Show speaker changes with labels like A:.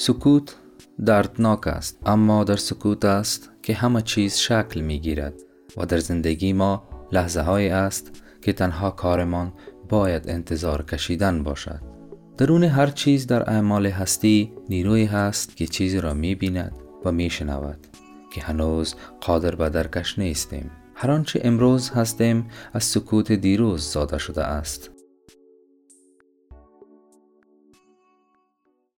A: سکوت دردناک است اما در سکوت است که همه چیز شکل می گیرد و در زندگی ما لحظه های است که تنها کارمان باید انتظار کشیدن باشد. درون هر چیز در اعمال هستی نیروی هست که چیزی را می بیند و می شنود که هنوز قادر به درکش نیستیم. هر آنچه امروز هستیم از سکوت دیروز زاده شده است.